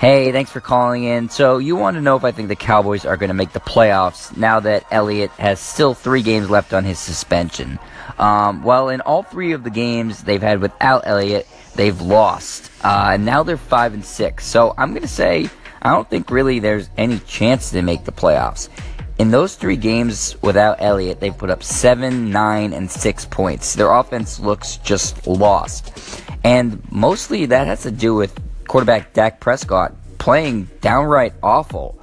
Hey, thanks for calling in. So, you want to know if I think the Cowboys are going to make the playoffs now that Elliott has still three games left on his suspension. Um, well, in all three of the games they've had without Elliott, they've lost. Uh, and now they're five and six. So, I'm going to say I don't think really there's any chance they make the playoffs. In those three games without Elliott, they've put up seven, nine, and six points. Their offense looks just lost. And mostly that has to do with quarterback Dak Prescott playing downright awful.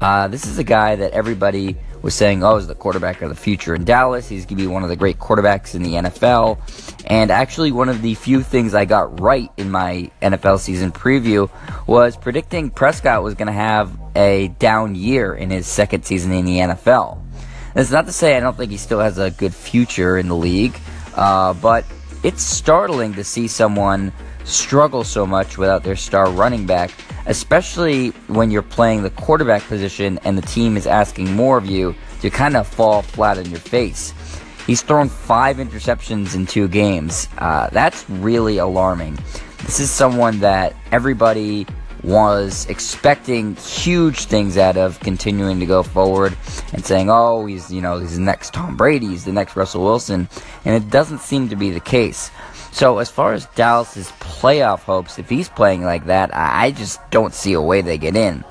Uh, this is a guy that everybody was saying, oh, is the quarterback of the future in Dallas. He's going to be one of the great quarterbacks in the NFL. And actually, one of the few things I got right in my NFL season preview was predicting Prescott was going to have a down year in his second season in the NFL. That's not to say I don't think he still has a good future in the league, uh, but it's startling to see someone struggle so much without their star running back, especially when you're playing the quarterback position and the team is asking more of you to kind of fall flat on your face. He's thrown five interceptions in two games. Uh, that's really alarming. This is someone that everybody was expecting huge things out of continuing to go forward and saying, oh, he's, you know, he's the next Tom Brady, he's the next Russell Wilson. And it doesn't seem to be the case. So as far as Dallas's playoff hopes, if he's playing like that, I just don't see a way they get in.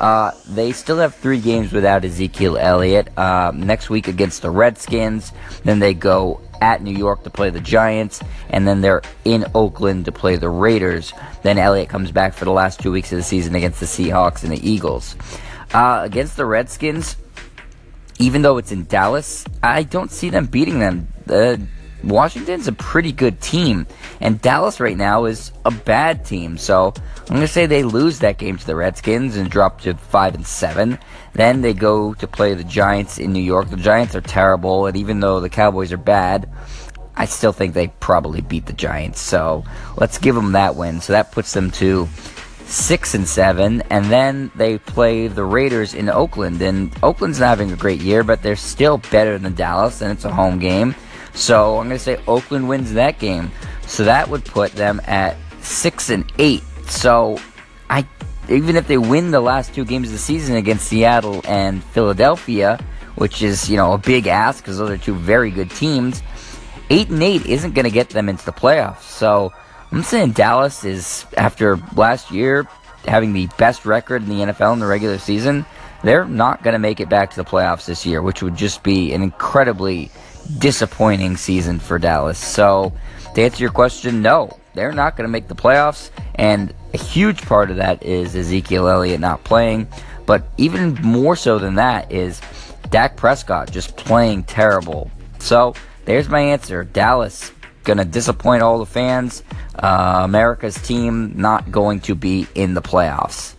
Uh, they still have three games without Ezekiel Elliott. Uh, next week against the Redskins. Then they go at New York to play the Giants, and then they're in Oakland to play the Raiders. Then Elliott comes back for the last two weeks of the season against the Seahawks and the Eagles. Uh, against the Redskins, even though it's in Dallas, I don't see them beating them. Uh, Washington's a pretty good team, and Dallas right now is a bad team. So I'm going to say they lose that game to the Redskins and drop to five and seven. Then they go to play the Giants in New York. The Giants are terrible, and even though the Cowboys are bad, I still think they probably beat the Giants. So let's give them that win. So that puts them to six and seven, and then they play the Raiders in Oakland. And Oakland's not having a great year, but they're still better than Dallas, and it's a home game. So I'm going to say Oakland wins that game. So that would put them at six and eight. So I, even if they win the last two games of the season against Seattle and Philadelphia, which is you know a big ask because those are two very good teams, eight and eight isn't going to get them into the playoffs. So I'm saying Dallas is after last year having the best record in the NFL in the regular season. They're not going to make it back to the playoffs this year, which would just be an incredibly disappointing season for Dallas. So, to answer your question, no, they're not going to make the playoffs. And a huge part of that is Ezekiel Elliott not playing. But even more so than that is Dak Prescott just playing terrible. So, there's my answer. Dallas going to disappoint all the fans. Uh, America's team not going to be in the playoffs.